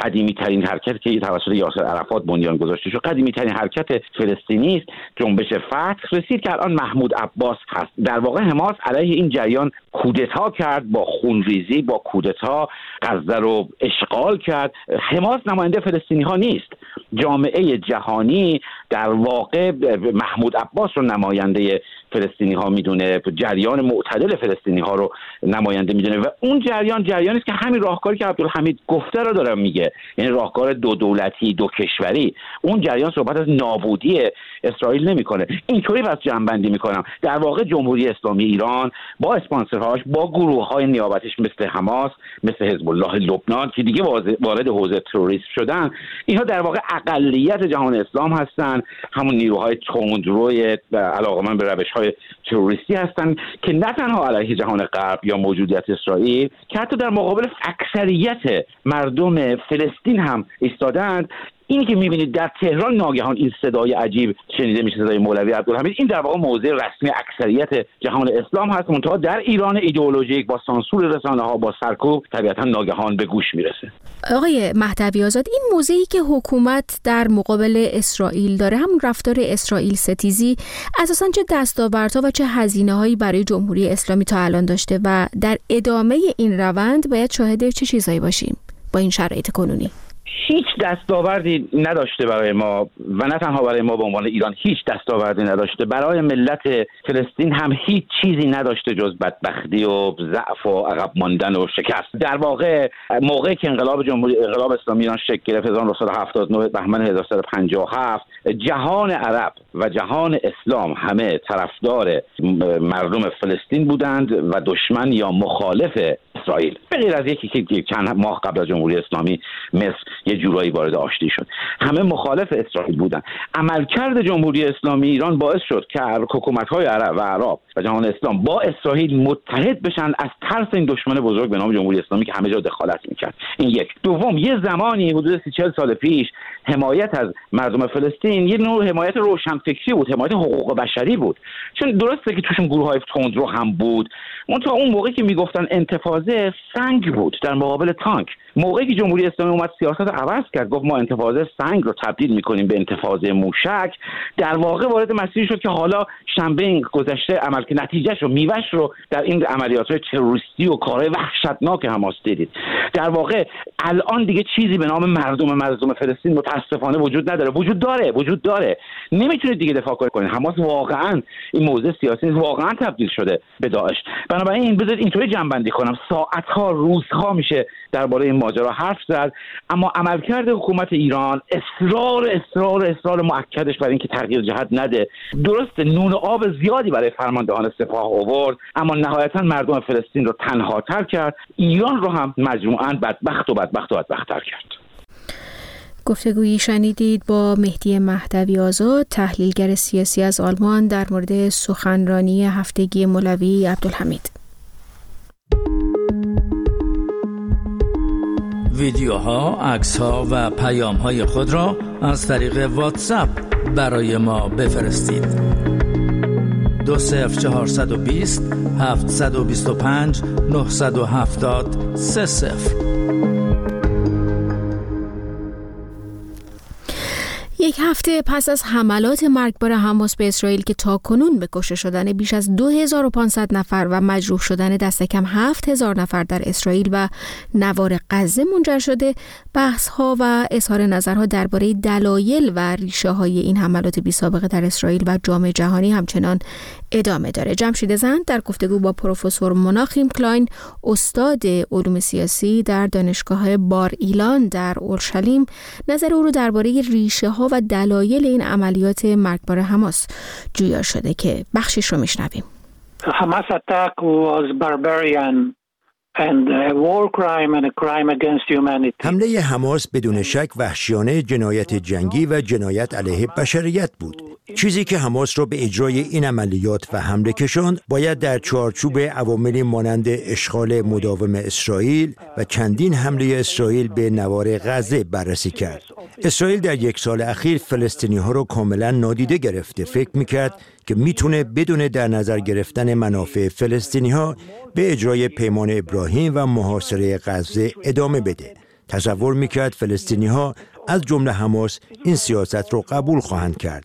قدیمی ترین حرکت که توسط یاسر عرفات بنیان گذاشته شد. قدیمی ترین حرکت فلسطینی است. جنبش فتح رسید که الان محمود عباس هست. در واقع حماس علیه این جریان کودتا کرد با خونریزی با کودتا غزه رو اشغال کرد. حماس نماینده فلسطینی ها نیست. جامعه جهانی در واقع محمود عباس رو نماینده فلسطینی ها می‌دونه. جریان معتدل فلسطینی ها رو نماینده می‌دونه. و اون جریان جریانی است که همین راهکاری که عبدالحمید گفته رو داره میگه. یعنی راهکار دو دولتی دو کشوری. اون جریان صحبت از نابودی اسرائیل نمی‌کنه. اینطوری بس جنبندی می‌کنم. در واقع جمهوری اسلامی ایران با اسپانسرهاش با گروه های نیابتش مثل حماس مثل حزب الله لبنان که دیگه وارد حوزه تروریسم شدن اینها در واقع اقلیت جهان اسلام هستن. همون نیروهای تندروی علاقمند به روش های تروریستی هستند که نه تنها علیه جهان غرب یا موجودیت اسرائیل که حتی در مقابل اکثریت مردم فلسطین هم ایستادند. اینی که می‌بینید در تهران ناگهان این صدای عجیب شنیده میشه صدای مولوی عبدالحمید. این در واقع موضع رسمی اکثریت جهان اسلام هست منتها در ایران ایدئولوژیک با سانسور رسانه ها با سرکوب طبیعتا ناگهان به گوش می‌رسه. آقای مهدوی آزاد این موضعی که حکومت در مقابل اسرائیل داره همون رفتار اسرائیل ستیزی اساسا چه دستاوردها و چه هزینه هایی برای جمهوری اسلامی تا الان داشته و در ادامه این روند باید شاهد چه چیزایی باشیم؟ با این شرایط کنونی. هیچ دستاوردی نداشته برای ما و نه تنها برای ما به عنوان ایران هیچ دستاوردی نداشته. برای ملت فلسطین هم هیچ چیزی نداشته جز بدبختی و ضعف و عقب ماندن و شکست. در واقع موقعی که انقلاب جمهوری انقلاب اسلامی ایران شکل گرفت 1979 بهمن 1357 جهان عرب و جهان اسلام همه طرفدار مردم فلسطین بودند و دشمن یا مخالف اسرائیل. به غیر از یکی که چند ماه قبل از جمهوری اسلامی مصر یه جورایی وارد آشتی شد. همه مخالف اسرائیل بودن. عملکرد جمهوری اسلامی ایران باعث شد که حکومت های عرب و عرب و جهان اسلام با اسرائیل متحد بشن از ترس این دشمن بزرگ به نام جمهوری اسلامی که همه جا دخالت می‌کرد. این یک. دوم یه زمانی حدود سی چل سال پیش حمایت از مردم فلسطین یه نوع حمایت روشنفکری بود حمایت حقوق بشری بود. چون درسته که توشون گروه های تندرو هم بود. اون تا اون موقعی که می‌گفتن انتفاضه سنگ بود در مقابل تانک. موقعی که جمهوری اسلامی اومد سیاست عوض کرد گفت ما انتفاضه سنگ رو تبدیل می‌کنیم به انتفاضه موشک. در واقع وارد مسیری شد که حالا شنبه گذشته عمل که نتیجهش رو میوش رو در این عملیات های تروریستی و کارهای وحشتناک حماس دیدید. در واقع الان دیگه چیزی به نام مردم مردم فلسطین متاسفانه وجود نداره. وجود داره وجود داره. نمی‌تونید دیگه دفاع کنید. حماس واقعا این موضع سیاسی واقعا تبدیل شده به داعش. بنابراین بذارید اینطوری جنبندی کنم. ساعتها روزها میشه درباره این ماجرا حرف زد. اما عملکرد حکومت ایران اصرار اصرار اصرار معکدش برای اینکه تغییر جهت نده. درست نون آب زیادی برای فرماندهان سپاه آورد اما نهایتا مردم فلسطین رو تنها تر کرد. ایران رو هم مجموعا بدبخت و بدبخت و بدبختتر کرد. گفتگویی شنیدید با مهدی مهدوی آزاد تحلیلگر سیاسی از آلمان در مورد سخنرانی هفتگی مولوی عبدالحمید ویدیوها، عکسها و پیام های خود را از طریق واتساپ برای ما بفرستید. دو صفر چهارصد و بیست هفتصد و بیست و پنج نهصد و هفتاد سه صفر یک هفته پس از حملات مرگبار حماس به اسرائیل که تا کنون به کشته شدن بیش از 2500 نفر و مجروح شدن دست کم 7000 نفر در اسرائیل و نوار غزه منجر شده بحث ها و اظهار نظرها درباره دلایل و ریشه های این حملات بی سابقه در اسرائیل و جامعه جهانی همچنان ادامه داره. جمشید زند در گفتگو با پروفسور مناخیم کلاین استاد علوم سیاسی در دانشگاه بار ایلان در اورشلیم نظر او رو درباره ریشه ها و دلایل این عملیات مرگبار حماس جویا شده که بخشش رو میشنویم Hamas attack was barbarian حمله حماس بدون شک وحشیانه جنایت جنگی و جنایت علیه بشریت بود. چیزی که حماس را به اجرای این عملیات و حمله کشاند باید در چارچوب عواملی مانند اشغال مداوم اسرائیل و چندین حمله اسرائیل به نوار غزه بررسی کرد. اسرائیل در یک سال اخیر فلسطینی ها را کاملا نادیده گرفته. فکر می‌کرد که می‌تونه بدون در نظر گرفتن منافع فلسطینی ها به اجرای پیمان ابراهیم و محاصره غزه ادامه بده. تصور می‌کرد فلسطینی ها از جمله حماس این سیاست رو قبول خواهند کرد.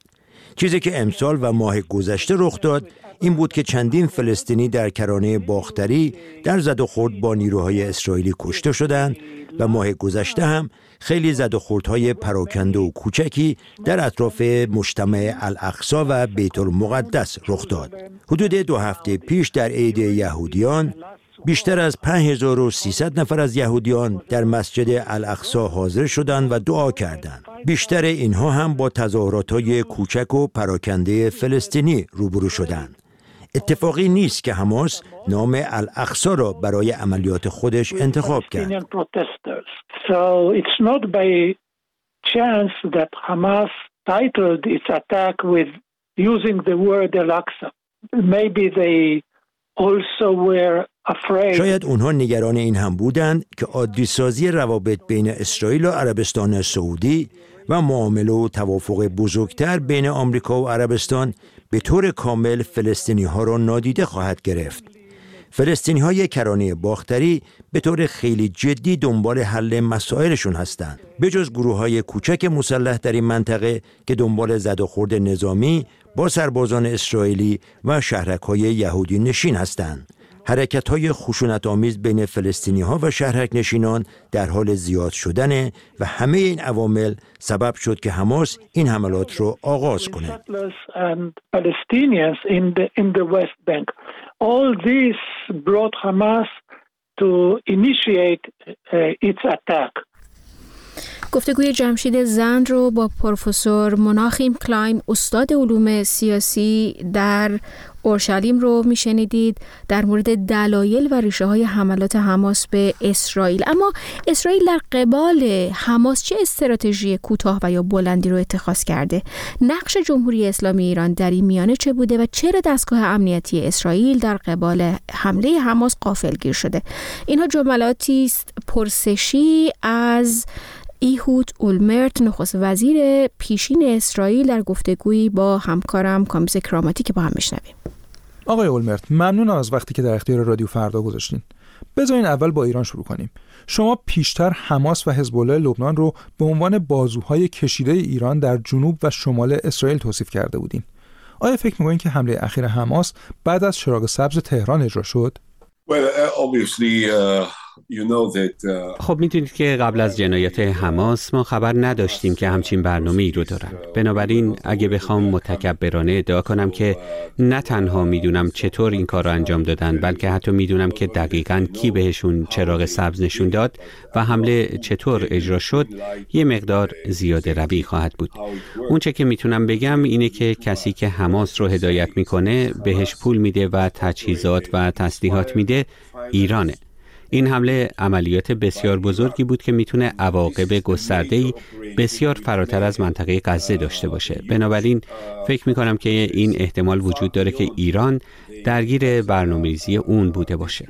چیزی که امسال و ماه گذشته رخ داد این بود که چندین فلسطینی در کرانه باختری در زد و خورد با نیروهای اسرائیلی کشته شدند و ماه گذشته هم خیلی زد و خوردهای پراکنده و کوچکی در اطراف مجتمع الاقصا و بیت المقدس رخ داد. حدود دو هفته پیش در عید یهودیان بیشتر از 5300 نفر از یهودیان در مسجد الاقصا حاضر شدند و دعا کردند. بیشتر اینها هم با تظاهرات کوچک و پراکنده فلسطینی روبرو شدند. اتفاقی نیست که حماس نام الاقصا را برای عملیات خودش انتخاب کرد. So it's not by chance that Hamas titled its attack with using the word Al-Aqsa. Maybe they also were afraid. شاید اونها نگران این هم بودند که عادی سازی روابط بین اسرائیل و عربستان سعودی و معامله و توافق بزرگتر بین آمریکا و عربستان به طور کامل فلسطینی ها را نادیده خواهد گرفت. فلسطینی های کرانه باختری به طور خیلی جدی دنبال حل مسائلشون هستند. به جز گروه های کوچک مسلح در این منطقه که دنبال زد و خورد نظامی با سربازان اسرائیلی و شهرک های یهودی نشین هستند. حرکت های خشونت آمیز بین فلسطینی ها و شهرک نشینان در حال زیاد شدن و همه این عوامل سبب شد که حماس این حملات رو آغاز کنه. All this brought Hamas to initiate its attack. گفتگوی جمشید زند رو با پروفسور مناخیم کلایم استاد علوم سیاسی در اورشلیم رو میشنیدید در مورد دلایل و ریشه های حملات حماس به اسرائیل. اما اسرائیل در قبال حماس چه استراتژی کوتاه و یا بلندی رو اتخاذ کرده؟ نقش جمهوری اسلامی ایران در این میانه چه بوده و چرا دستگاه امنیتی اسرائیل در قبال حمله حماس قافلگیر شده؟ اینها جملاتی است پرسشی از ایهود اولمرت نخست وزیر پیشین اسرائیل در گفتگویی با همکارم کامیز کراماتی که با هم میشنویم. آقای اولمرت ممنون از وقتی که در اختیار رادیو فردا گذاشتین. بذارین اول با ایران شروع کنیم. شما پیشتر حماس و حزب الله لبنان رو به عنوان بازوهای کشیده ایران در جنوب و شمال اسرائیل توصیف کرده بودین. آیا فکر می‌کنین که حمله اخیر حماس بعد از چراغ سبز تهران اجرا شد؟ Well, uh... Uh, خب می‌دونید که قبل از جنایت حماس ما خبر نداشتیم که همچین برنامه ای رو دارن. بنابراین اگه بخوام متکبرانه ادعا کنم که نه تنها می‌دونم چطور این کار رو انجام دادن بلکه حتی می‌دونم که دقیقا کی بهشون چراغ سبز نشون داد و حمله چطور اجرا شد یه مقدار زیاده روی خواهد بود. اونچه که می‌تونم بگم اینه که کسی که حماس رو هدایت می‌کنه بهش پول میده و تجهیزات و تسلیحات میده ایرانه. این حمله عملیات بسیار بزرگی بود که می‌تونه عواقب گسترده بسیار فراتر از منطقه غزه داشته باشه. بنابراین فکر می‌کنم که این احتمال وجود داره که ایران درگیر برنامه‌ریزی اون بوده باشه.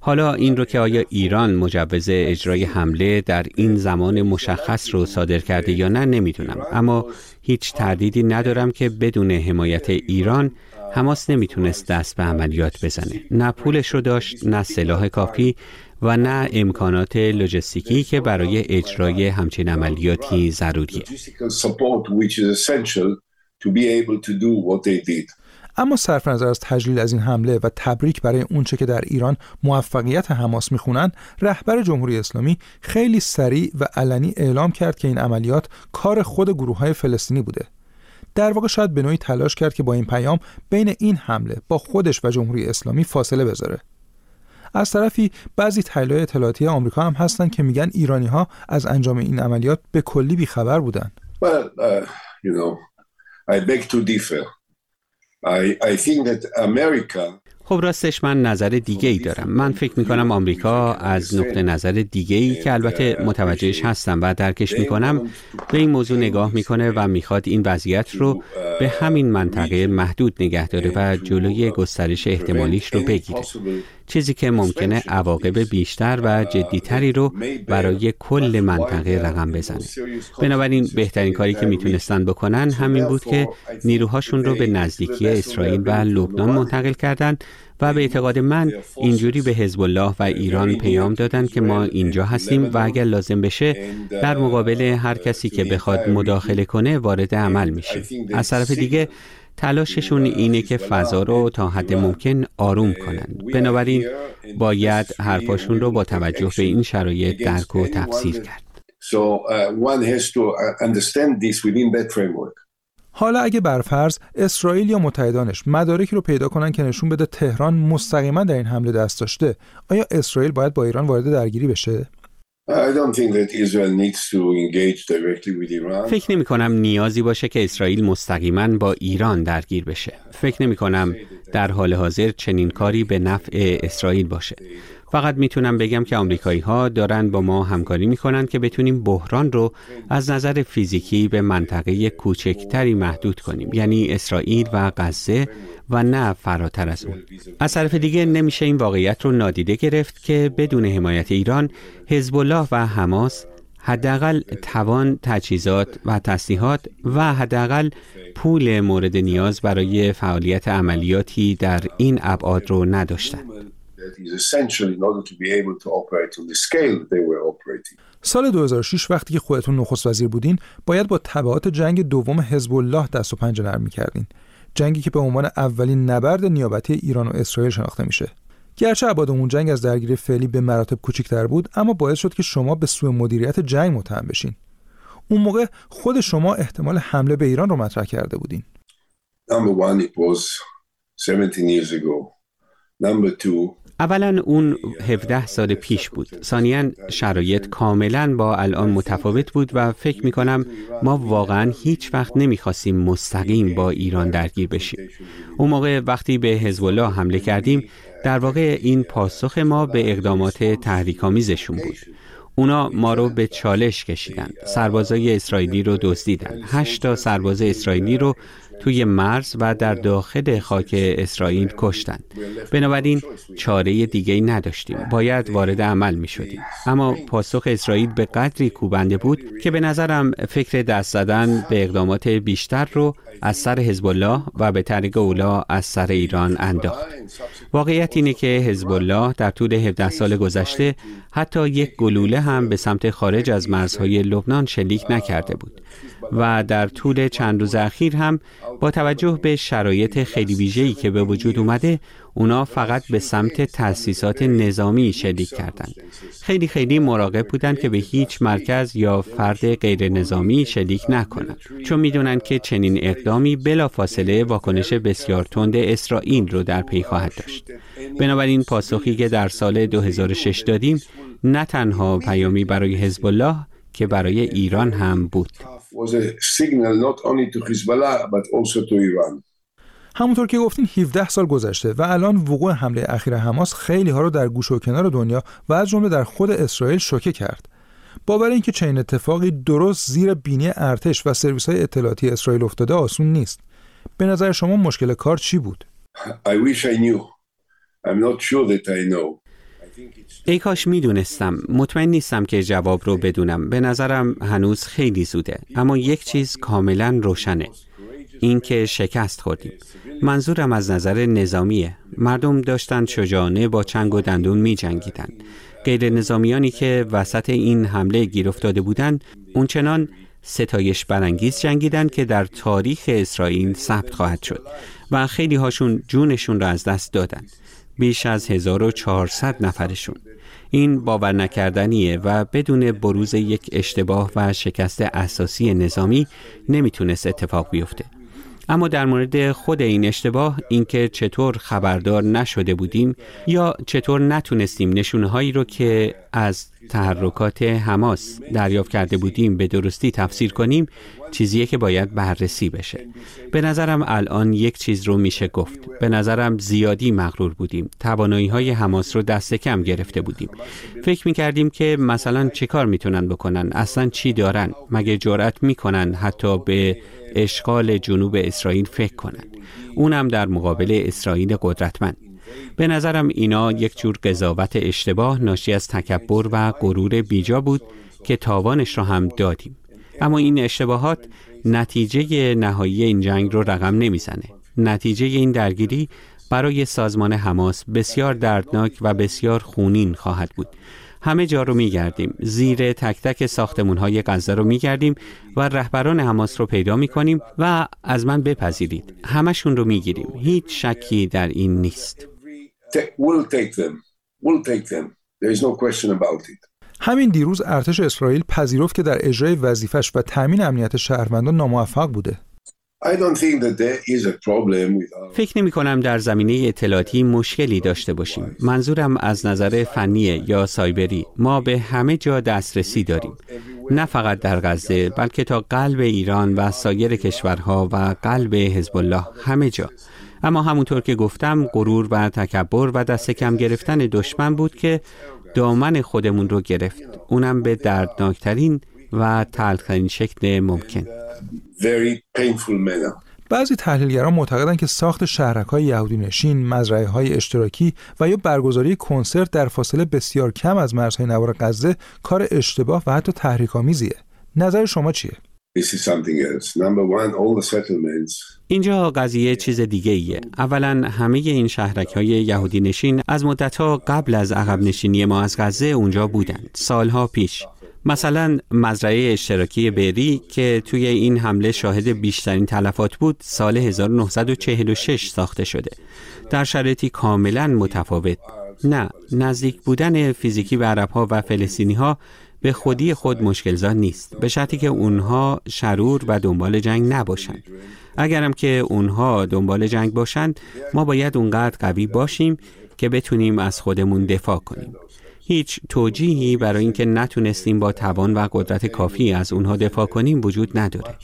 حالا این رو که آیا ایران مجوز اجرای حمله در این زمان مشخص رو صادر کرده یا نه نمی‌دونم. اما هیچ تردیدی ندارم که بدون حمایت ایران حماس نمی‌تونست دست به عملیات بزنه. نه پولش رو داشت نه سلاح کافی و نه امکانات لوجستیکی که برای اجرای همچین عملیاتی ضروریه. اما صرف نظر از تجلیل از این حمله و تبریک برای اونچه که در ایران موفقیت حماس می‌خونن رهبر جمهوری اسلامی خیلی سریع و علنی اعلام کرد که این عملیات کار خود گروه های فلسطینی بوده. در واقع شاید به نوعی تلاش کرد که با این پیام بین این حمله با خودش و جمهوری اسلامی فاصله بذاره از طرفی بعضی تحلیل اطلاعاتی آمریکا هم هستن که میگن ایرانی ها از انجام این عملیات به کلی بیخبر بودن well, uh, you know, I beg to differ. I, I think that America خب راستش من نظر دیگه ای دارم. من فکر می کنم آمریکا از نقطه نظر دیگه ای که البته متوجهش هستم و درکش می کنم به این موضوع نگاه می‌کنه و می‌خواد این وضعیت رو به همین منطقه محدود نگه داره و جلوی گسترش احتمالیش رو بگیره. چیزی که ممکنه عواقب بیشتر و جدیتری رو برای کل منطقه رقم بزنه. بنابراین بهترین کاری که می‌تونستن بکنن همین بود که نیروهاشون رو به نزدیکی اسرائیل و لبنان منتقل کردند و به اعتقاد من اینجوری به حزب الله و ایران پیام دادن که ما اینجا هستیم و اگر لازم بشه در مقابل هر کسی که بخواد مداخله کنه وارد عمل میشیم از طرف دیگه تلاششون اینه که فضا رو تا حد ممکن آروم کنن بنابراین باید حرفاشون رو با توجه به این شرایط درک و تفسیر کرد. حالا اگه برفرض اسرائیل یا متحدانش مدارکی رو پیدا کنن که نشون بده تهران مستقیما در این حمله دست داشته آیا اسرائیل باید با ایران وارد درگیری بشه؟ فکر نمی کنم نیازی باشه که اسرائیل مستقیما با ایران درگیر بشه. فکر نمی کنم در حال حاضر چنین کاری به نفع اسرائیل باشه. فقط می‌تونم بگم که آمریکایی ها دارن با ما همکاری می‌کنن که بتونیم بحران رو از نظر فیزیکی به منطقه کوچکتری محدود کنیم یعنی اسرائیل و غزه و نه فراتر از اون از طرف دیگه نمیشه این واقعیت رو نادیده گرفت که بدون حمایت ایران حزب الله و حماس حداقل توان تجهیزات و تسلیحات و حداقل پول مورد نیاز برای فعالیت عملیاتی در این ابعاد رو نداشتند. سال 2006 وقتی که خودتون نخست وزیر بودین باید با تبعات جنگ دوم حزب الله دست و پنجه نرم می‌کردین. جنگی که به عنوان اولین نبرد نیابتی ایران و اسرائیل شناخته میشه. گرچه ابعاد اون جنگ از درگیری فعلی به مراتب کوچکتر بود اما باعث شد که شما به سوی مدیریت جنگ متهم بشین. اون موقع خود شما احتمال حمله به ایران رو مطرح کرده بودین. Number one, it was 17 years ago. Number two, اولا اون 17 سال پیش بود. ثانیا شرایط کاملا با الان متفاوت بود و فکر می کنم ما واقعا هیچ وقت نمی‌خواستیم مستقیم با ایران درگیر بشیم. اون موقع وقتی به حزب الله حمله کردیم در واقع این پاسخ ما به اقدامات تحریک‌آمیزشون بود. اونا ما رو به چالش کشیدن. سربازای اسرائیلی رو دزدیدن. هشت تا سرباز اسرائیلی رو توی مرز و در داخل خاک اسرائیل کشتند. بنابراین چاره دیگه نداشتیم. باید وارد عمل می شدیم. اما پاسخ اسرائیل به قدری کوبنده بود که به نظرم فکر دست زدن به اقدامات بیشتر رو از سر حزب الله و به طریق اولا از سر ایران انداخت. واقعیت اینه که حزب الله در طول 17 سال گذشته حتی یک گلوله هم به سمت خارج از مرزهای لبنان شلیک نکرده بود. و در طول چند روز اخیر هم با توجه به شرایط خیلی ویژه‌ای که به وجود اومده اونا فقط به سمت تأسیسات نظامی شلیک کردند. خیلی خیلی مراقب بودند که به هیچ مرکز یا فرد غیر نظامی شلیک نکنند چون می‌دونند که چنین اقدامی بلافاصله واکنش بسیار تند اسرائیل رو در پی خواهد داشت. بنابراین پاسخی که در سال 2006 دادیم نه تنها پیامی برای حزب الله که برای ایران هم بود. همونطور که گفتین 17 سال گذشته و الان وقوع حمله اخیر حماس خیلی ها رو در گوش و کنار دنیا و از جمله در خود اسرائیل شوکه کرد. باور اینکه چنین اتفاقی درست زیر بینی ارتش و سرویس های اطلاعاتی اسرائیل افتاده آسون نیست. به نظر شما مشکل کار چی بود؟ ای کاش می‌دونستم. مطمئن نیستم که جواب رو بدونم. به نظرم هنوز خیلی زوده. اما یک چیز کاملا روشنه. اینکه شکست خوردیم. منظورم از نظر نظامیه. مردم داشتند شجاعانه با چنگ و دندون می جنگیدن. غیر نظامیانی که وسط این حمله گیر افتاده بودند اونچنان ستایش برانگیز جنگیدن که در تاریخ اسرائیل ثبت خواهد شد و خیلی هاشون جونشون را از دست دادن. بیش از 1400 نفرشون. این باور نکردنیه و بدون بروز یک اشتباه و شکست اساسی نظامی نمی‌تونست اتفاق بیفته. اما در مورد خود این اشتباه اینکه چطور خبردار نشده بودیم یا چطور نتونستیم نشونه هایی رو که از تحرکات حماس دریافت کرده بودیم به درستی تفسیر کنیم چیزیه که باید بررسی بشه. به نظرم الان یک چیز رو میشه گفت. به نظرم زیادی مغرور بودیم. توانایی های حماس رو دست کم گرفته بودیم. فکر می‌کردیم که مثلا چه کار می‌تونن بکنن؟ اصلا چی دارن؟ مگه جرأت می‌کنن حتی به اشغال جنوب اسرائیل فکر کنند اونم در مقابل اسرائیل قدرتمند. به نظرم اینا یک جور قضاوت اشتباه ناشی از تکبر و غرور بیجا بود که تاوانش را هم دادیم. اما این اشتباهات نتیجه نهایی این جنگ رو رقم نمی‌زنه. نتیجه این درگیری برای سازمان حماس بسیار دردناک و بسیار خونین خواهد بود. همه جا رو میگردیم. زیر تک تک ساختمون های غزه رو میگردیم و رهبران حماس رو پیدا می‌کنیم و از من بپذیرید. همشون رو می‌گیریم. هیچ شکی در این نیست. همین دیروز ارتش اسرائیل پذیرفت که در اجرای وظیفش و تامین امنیت شهروندان ناموفق بوده فکر نمی کنم در زمینه اطلاعاتی مشکلی داشته باشیم. منظورم از نظر فنی یا سایبری ما به همه جا دسترسی داریم. نه فقط در غزه بلکه تا قلب ایران و سایر کشورها و قلب حزب الله همه جا. اما همونطور که گفتم غرور و تکبر و دست کم گرفتن دشمن بود که دامن خودمون رو گرفت. اونم به دردناکترین و تلخترین شکل ممکن. بعضی تحلیلگران معتقدند که ساخت شهرک های یهودی نشین، مزرعه های اشتراکی و یا برگزاری کنسرت در فاصله بسیار کم از مرزهای نوار غزه کار اشتباه و حتی تحریک‌آمیزیه. نظر شما چیه؟ اینجا قضیه چیز دیگه ایه. اولا همه این شهرک های یهودی نشین از مدت قبل از عقب نشینی ما از غزه اونجا بودند. سالها پیش. مثلا مزرعه اشتراکی بری که توی این حمله شاهد بیشترین تلفات بود سال 1946 ساخته شده در شرایطی کاملا متفاوت نه نزدیک بودن فیزیکی به عرب و فلسطینی ها به خودی خود مشکلزا نیست به شرطی که اونها شرور و دنبال جنگ نباشند. اگرم که اونها دنبال جنگ باشند ما باید اونقدر قوی باشیم که بتونیم از خودمون دفاع کنیم. هیچ توجیهی برای اینکه نتونستیم با توان و قدرت کافی از اونها دفاع کنیم وجود نداره.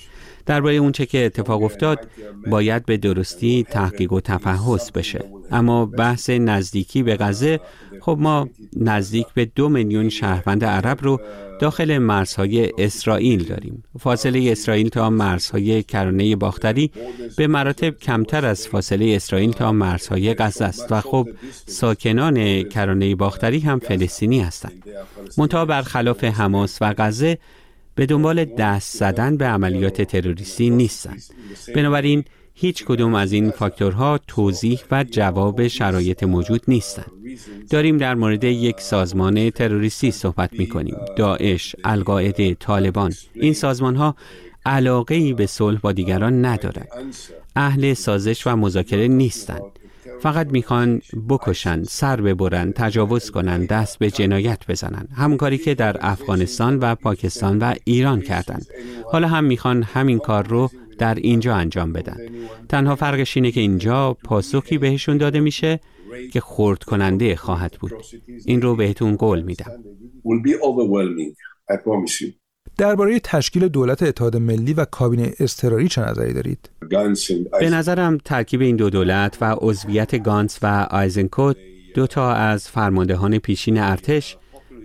درباره اونچه که اتفاق افتاد باید به درستی تحقیق و تفحص بشه. اما بحث نزدیکی به غزه خب ما نزدیک به دو میلیون شهروند عرب رو داخل مرزهای اسرائیل داریم. فاصله اسرائیل تا مرزهای کرانه باختری به مراتب کمتر از فاصله اسرائیل تا مرزهای غزه است و خب ساکنان کرانه باختری هم فلسطینی هستند. منتها برخلاف حماس و غزه به دنبال دست زدن به عملیات تروریستی نیستند بنابراین هیچ کدوم از این فاکتورها توضیح و جواب شرایط موجود نیستند. داریم در مورد یک سازمان تروریستی صحبت می کنیم. داعش، القاعده، طالبان. این سازمان ها علاقه ای به صلح با دیگران ندارند. اهل سازش و مذاکره نیستند. فقط می‌خوان بکشن، سر ببرن، تجاوز کنن، دست به جنایت بزنن. همون کاری که در افغانستان و پاکستان و ایران کردند. حالا هم می‌خوان همین کار رو در اینجا انجام بدن تنها فرقش اینه که اینجا پاسخی بهشون داده میشه که خورد کننده خواهد بود این رو بهتون قول میدم درباره تشکیل دولت اتحاد ملی و کابینه اضطراری چه نظری دارید؟ به نظرم ترکیب این دو دولت و عضویت گانس و آیزنکوت دو تا از فرماندهان پیشین ارتش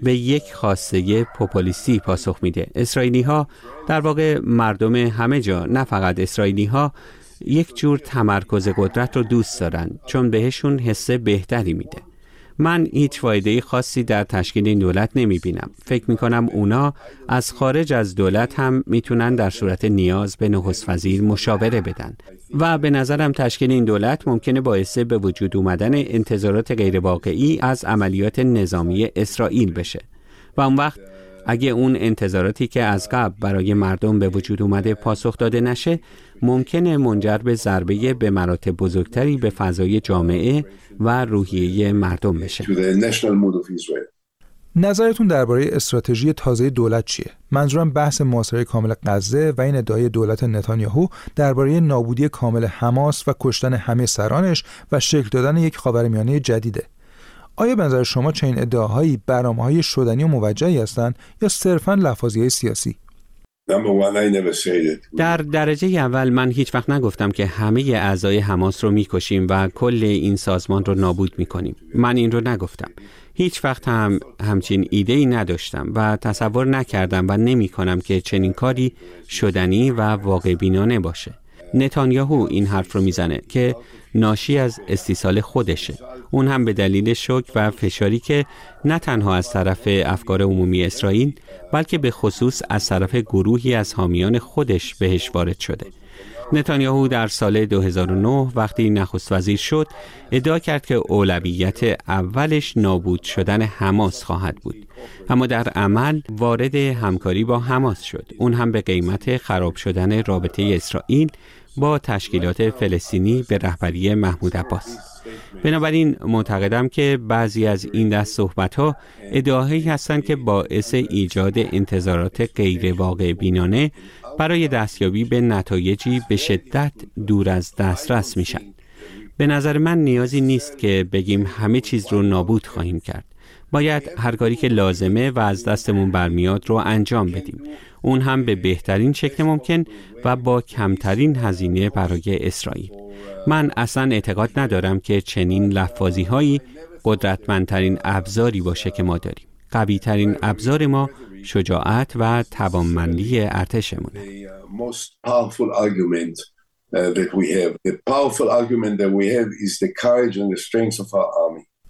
به یک خواسته پوپولیستی پاسخ میده اسرائیلی ها در واقع مردم همه جا نه فقط اسرائیلی ها یک جور تمرکز قدرت رو دوست دارن چون بهشون حسه بهتری میده من هیچ فایده خاصی در تشکیل این دولت نمی بینم. فکر می کنم اونا از خارج از دولت هم می‌تونن در صورت نیاز به نخست وزیر مشاوره بدن و به نظرم تشکیل این دولت ممکنه باعث به وجود اومدن انتظارات غیرواقعی از عملیات نظامی اسرائیل بشه و اون وقت اگه اون انتظاراتی که از قبل برای مردم به وجود اومده پاسخ داده نشه ممکنه منجر به ضربه به مراتب بزرگتری به فضای جامعه و روحیه مردم بشه نظرتون درباره استراتژی تازه دولت چیه؟ منظورم بحث محاصره کامل غزه و این ادعای دولت نتانیاهو درباره نابودی کامل حماس و کشتن همه سرانش و شکل دادن یک خاورمیانه جدیده. آیا به نظر شما چنین ادعاهایی های شدنی و موجهی هستند یا صرفا لفاظی سیاسی؟ در درجه اول من هیچ وقت نگفتم که همه اعضای حماس رو می‌کشیم و کل این سازمان رو نابود می‌کنیم. من این رو نگفتم. هیچ وقت هم همچین ایده ای نداشتم و تصور نکردم و نمی کنم که چنین کاری شدنی و واقع بینانه باشه. نتانیاهو این حرف رو می‌زنه که ناشی از استیصال خودشه. اون هم به دلیل شک و فشاری که نه تنها از طرف افکار عمومی اسرائیل بلکه به خصوص از طرف گروهی از حامیان خودش بهش وارد شده. نتانیاهو در سال 2009 وقتی نخست وزیر شد ادعا کرد که اولویت اولش نابود شدن حماس خواهد بود. اما در عمل وارد همکاری با حماس شد. اون هم به قیمت خراب شدن رابطه اسرائیل با تشکیلات فلسطینی به رهبری محمود عباس بنابراین معتقدم که بعضی از این دست صحبت ها ادعاهایی هستند که باعث ایجاد انتظارات غیر واقع بینانه برای دستیابی به نتایجی به شدت دور از دسترس میشن. به نظر من نیازی نیست که بگیم همه چیز رو نابود خواهیم کرد. باید هر کاری که لازمه و از دستمون برمیاد رو انجام بدیم. اون هم به بهترین شکل ممکن و با کمترین هزینه برای اسرائیل. من اصلا اعتقاد ندارم که چنین لفاظی هایی قدرتمندترین ابزاری باشه که ما داریم. قوی ترین ابزار ما شجاعت و توانمندی ارتشمونه.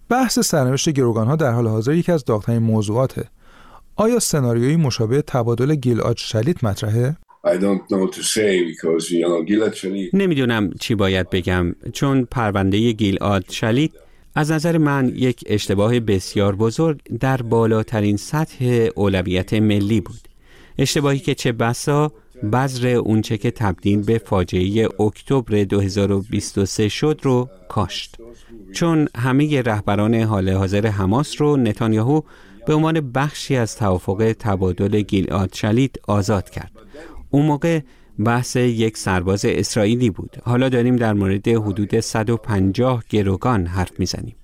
بحث سرنوشت گروگان ها در حال حاضر یکی از داغترین موضوعاته. آیا سناریویی مشابه تبادل گیلاد شلیت مطرحه؟ نمی‌دونم چی باید بگم چون پرونده گیلاد شلیت از نظر من یک اشتباه بسیار بزرگ در بالاترین سطح اولویت ملی بود اشتباهی که چه بسا بذر اونچه که تبدیل به فاجعه اکتبر 2023 شد رو کاشت چون همه رهبران حال حاضر حماس رو نتانیاهو به عنوان بخشی از توافق تبادل گیلاد شلید آزاد کرد. اون موقع بحث یک سرباز اسرائیلی بود. حالا داریم در مورد حدود 150 گروگان حرف می‌زنیم.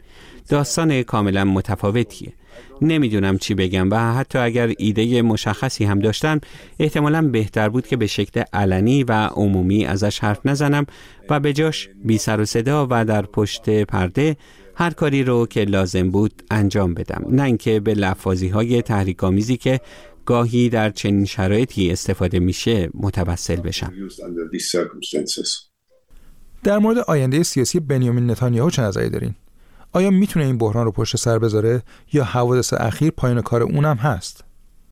داستان کاملا متفاوتیه. نمی‌دونم چی بگم و حتی اگر ایده مشخصی هم داشتم احتمالا بهتر بود که به شکل علنی و عمومی ازش حرف نزنم و به جاش بی سر و صدا و در پشت پرده هر کاری رو که لازم بود انجام بدم. نه اینکه به لفاظی های تحریک که گاهی در چنین شرایطی استفاده میشه متوسل بشم. در مورد آینده سیاسی بنیامین نتانیاهو چه نظری دارین؟ آیا می‌تونه این بحران رو پشت سر بذاره یا حوادث اخیر پایان کار اونم هست؟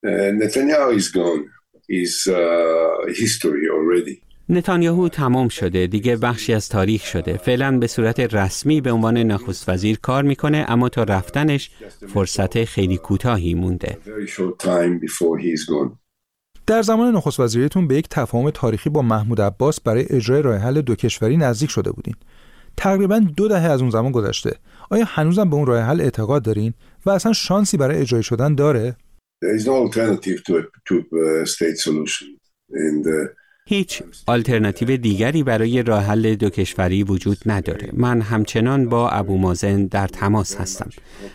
نتانیاهو is gone. uh, history already. نتانیاهو تمام شده دیگه بخشی از تاریخ شده فعلا به صورت رسمی به عنوان نخست وزیر کار می‌کنه اما تا رفتنش فرصت خیلی کوتاهی مونده در زمان نخست وزیریتون به یک تفاهم تاریخی با محمود عباس برای اجرای راه حل دو کشوری نزدیک شده بودین تقریبا دو دهه از اون زمان گذشته آیا هنوزم به اون راه حل اعتقاد دارین؟ و اصلا شانسی برای اجرای شدن داره؟ هیچ آلترناتیو دیگری برای راه حل دو کشوری وجود نداره. من همچنان با ابو مازن در تماس هستم.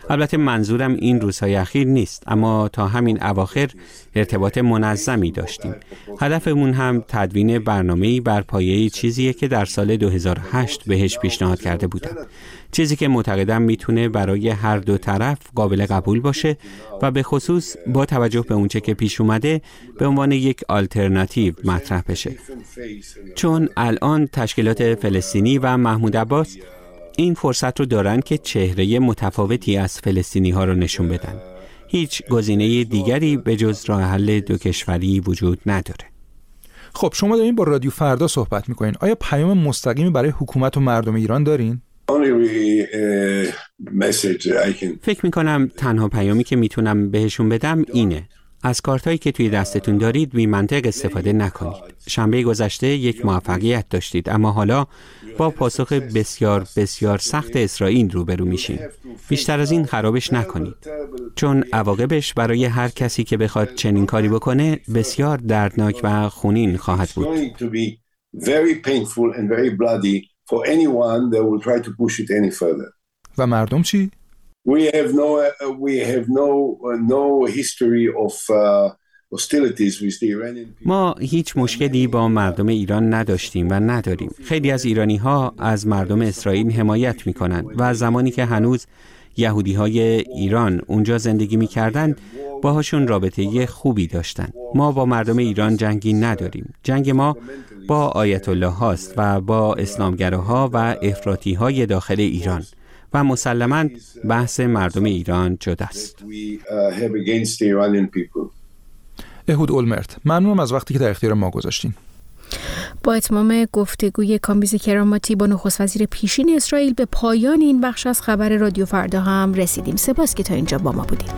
البته منظورم این روزهای اخیر نیست اما تا همین اواخر ارتباط منظمی داشتیم. هدفمون هم تدوین برنامه‌ای بر پایه چیزیه که در سال 2008 بهش پیشنهاد کرده بودم. چیزی که معتقدم می‌تونه برای هر دو طرف قابل قبول باشه و به خصوص با توجه به اونچه که پیش اومده به عنوان یک آلترناتیو مطرح بشه. چون الان تشکیلات فلسطینی و محمود عباس این فرصت رو دارن که چهره متفاوتی از فلسطینی ها رو نشون بدن. هیچ گزینه دیگری به جز راه حل دو کشوری وجود نداره. خب شما دارین با رادیو فردا صحبت می‌کنین. آیا پیام مستقیمی برای حکومت و مردم ایران دارین؟ Uh, فکر می کنم تنها پیامی که می‌تونم بهشون بدم اینه از کارتایی که توی دستتون دارید بی منطق استفاده نکنید. شنبه گذشته یک موفقیت داشتید اما حالا با پاسخ بسیار بسیار سخت اسرائیل روبرو میشین. بیشتر از این خرابش نکنید. چون عواقبش برای هر کسی که بخواد چنین کاری بکنه بسیار دردناک و خونین خواهد بود. For anyone that will try to push it any further. و مردم چی؟ We have no uh, we have no uh, no history of uh, ما هیچ مشکلی با مردم ایران نداشتیم و نداریم. خیلی از ایرانی ها از مردم اسرائیل حمایت می کنند و زمانی که هنوز یهودی های ایران اونجا زندگی می‌کردند باهاشون رابطه خوبی داشتن. ما با مردم ایران جنگی نداریم. جنگ ما با آیت الله هاست و با اسلامگراها و افراطی های داخل ایران و مسلما بحث مردم ایران جداست اهود اولمرت ممنونم از وقتی که در اختیار ما گذاشتین. با اتمام گفتگوی کامبیز کراماتی با نخست وزیر پیشین اسرائیل به پایان این بخش از خبر رادیو فردا هم رسیدیم. سپاس که تا اینجا با ما بودیم